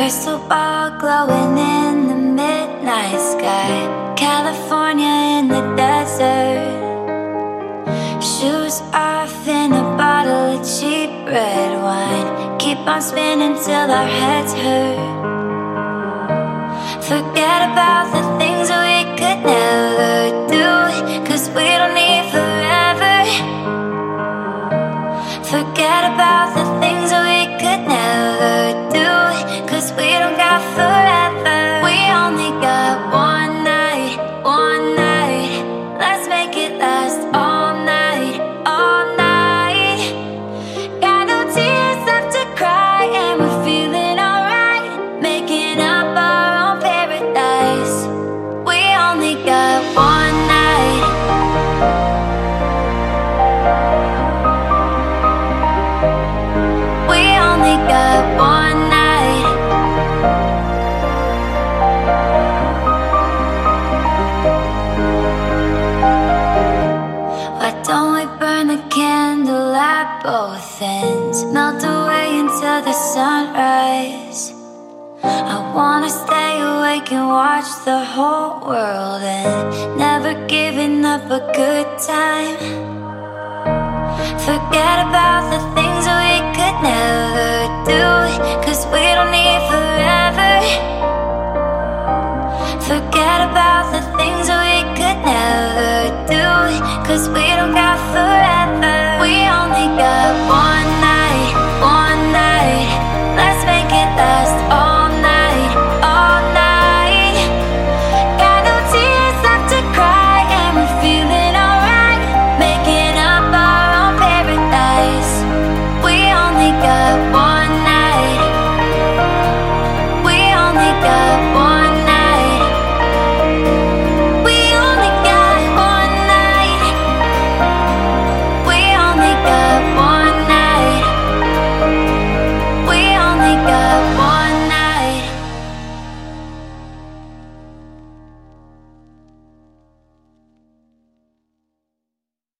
Crystal ball glowing in the midnight sky. California in the desert. Shoes off in a bottle of cheap red wine. Keep on spinning till our heads hurt. Forget about the things we could never do. Cause we don't need forever. Forget we don't got forever. melt away into the sunrise. I wanna stay awake and watch the whole world and never giving up a good time. Forget about the things we could never do, cause we don't need forever. Forget about the things we could never do, cause we don't got forever.